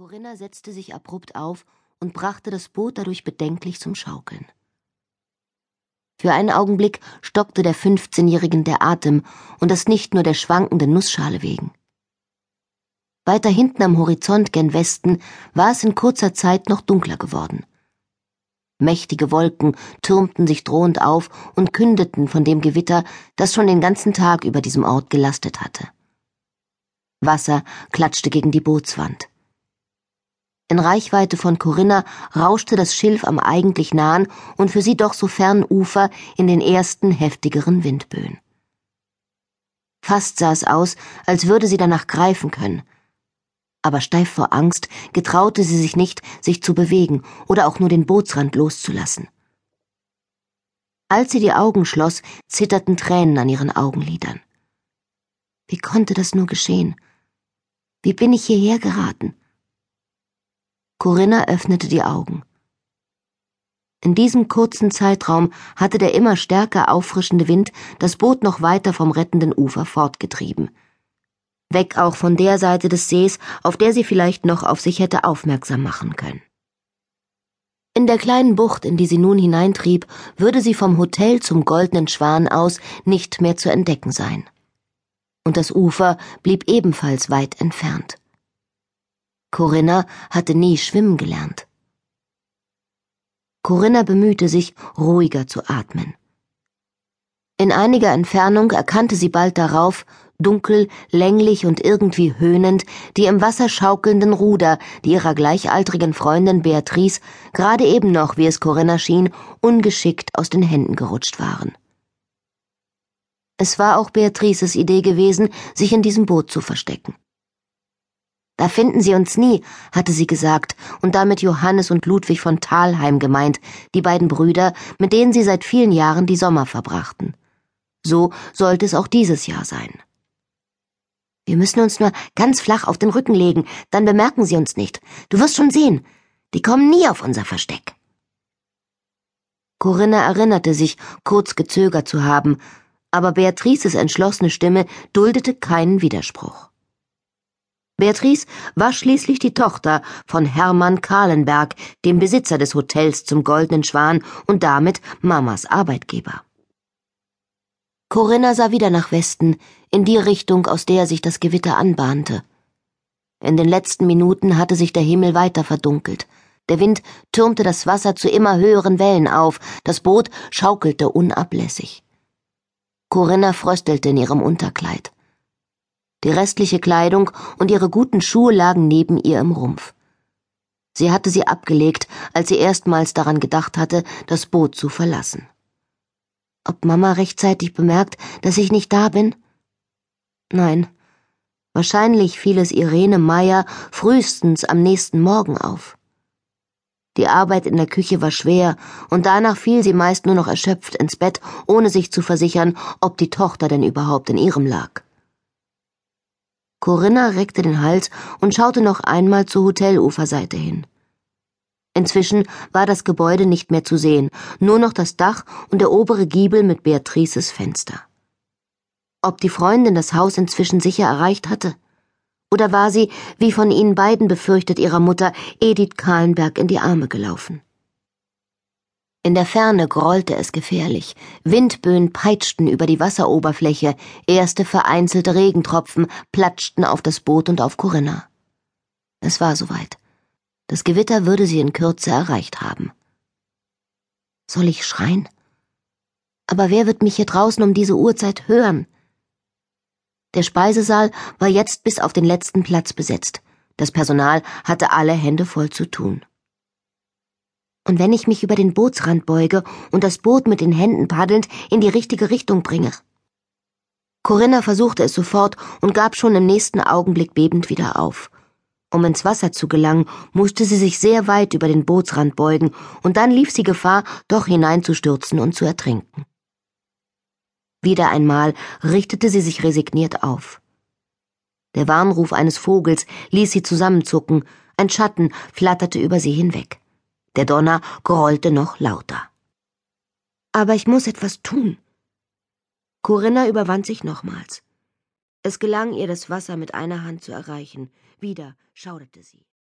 Corinna setzte sich abrupt auf und brachte das Boot dadurch bedenklich zum Schaukeln. Für einen Augenblick stockte der Fünfzehnjährigen der Atem, und das nicht nur der schwankenden Nussschale wegen. Weiter hinten am Horizont gen Westen war es in kurzer Zeit noch dunkler geworden. Mächtige Wolken türmten sich drohend auf und kündeten von dem Gewitter, das schon den ganzen Tag über diesem Ort gelastet hatte. Wasser klatschte gegen die Bootswand. In Reichweite von Corinna rauschte das Schilf am eigentlich nahen und für sie doch so fernen Ufer in den ersten heftigeren Windböen. Fast sah es aus, als würde sie danach greifen können. Aber steif vor Angst getraute sie sich nicht, sich zu bewegen oder auch nur den Bootsrand loszulassen. Als sie die Augen schloss, zitterten Tränen an ihren Augenlidern. Wie konnte das nur geschehen? Wie bin ich hierher geraten? Corinna öffnete die Augen. In diesem kurzen Zeitraum hatte der immer stärker auffrischende Wind das Boot noch weiter vom rettenden Ufer fortgetrieben. Weg auch von der Seite des Sees, auf der sie vielleicht noch auf sich hätte aufmerksam machen können. In der kleinen Bucht, in die sie nun hineintrieb, würde sie vom Hotel zum Goldenen Schwan aus nicht mehr zu entdecken sein. Und das Ufer blieb ebenfalls weit entfernt. Corinna hatte nie schwimmen gelernt. Corinna bemühte sich, ruhiger zu atmen. In einiger Entfernung erkannte sie bald darauf, dunkel, länglich und irgendwie höhnend, die im Wasser schaukelnden Ruder, die ihrer gleichaltrigen Freundin Beatrice gerade eben noch, wie es Corinna schien, ungeschickt aus den Händen gerutscht waren. Es war auch Beatrices Idee gewesen, sich in diesem Boot zu verstecken. Da finden Sie uns nie, hatte sie gesagt und damit Johannes und Ludwig von Thalheim gemeint, die beiden Brüder, mit denen sie seit vielen Jahren die Sommer verbrachten. So sollte es auch dieses Jahr sein. Wir müssen uns nur ganz flach auf den Rücken legen, dann bemerken sie uns nicht. Du wirst schon sehen, die kommen nie auf unser Versteck. Corinna erinnerte sich, kurz gezögert zu haben, aber Beatrices entschlossene Stimme duldete keinen Widerspruch. Beatrice war schließlich die Tochter von Hermann Kahlenberg, dem Besitzer des Hotels zum Goldenen Schwan und damit Mamas Arbeitgeber. Corinna sah wieder nach Westen, in die Richtung, aus der sich das Gewitter anbahnte. In den letzten Minuten hatte sich der Himmel weiter verdunkelt. Der Wind türmte das Wasser zu immer höheren Wellen auf, das Boot schaukelte unablässig. Corinna fröstelte in ihrem Unterkleid. Die restliche Kleidung und ihre guten Schuhe lagen neben ihr im Rumpf. Sie hatte sie abgelegt, als sie erstmals daran gedacht hatte, das Boot zu verlassen. Ob Mama rechtzeitig bemerkt, dass ich nicht da bin? Nein. Wahrscheinlich fiel es Irene Meyer frühestens am nächsten Morgen auf. Die Arbeit in der Küche war schwer, und danach fiel sie meist nur noch erschöpft ins Bett, ohne sich zu versichern, ob die Tochter denn überhaupt in ihrem lag. Corinna reckte den Hals und schaute noch einmal zur Hoteluferseite hin. Inzwischen war das Gebäude nicht mehr zu sehen, nur noch das Dach und der obere Giebel mit Beatrices Fenster. Ob die Freundin das Haus inzwischen sicher erreicht hatte? Oder war sie, wie von ihnen beiden befürchtet, ihrer Mutter Edith Kahlenberg in die Arme gelaufen? In der Ferne grollte es gefährlich, Windböen peitschten über die Wasseroberfläche, erste vereinzelte Regentropfen platschten auf das Boot und auf Corinna. Es war soweit. Das Gewitter würde sie in Kürze erreicht haben. Soll ich schreien? Aber wer wird mich hier draußen um diese Uhrzeit hören? Der Speisesaal war jetzt bis auf den letzten Platz besetzt. Das Personal hatte alle Hände voll zu tun. Und wenn ich mich über den Bootsrand beuge und das Boot mit den Händen paddelnd in die richtige Richtung bringe? Corinna versuchte es sofort und gab schon im nächsten Augenblick bebend wieder auf. Um ins Wasser zu gelangen, musste sie sich sehr weit über den Bootsrand beugen, und dann lief sie Gefahr, doch hineinzustürzen und zu ertrinken. Wieder einmal richtete sie sich resigniert auf. Der Warnruf eines Vogels ließ sie zusammenzucken, ein Schatten flatterte über sie hinweg. Der Donner grollte noch lauter. Aber ich muss etwas tun. Corinna überwand sich nochmals. Es gelang ihr, das Wasser mit einer Hand zu erreichen. Wieder schauderte sie.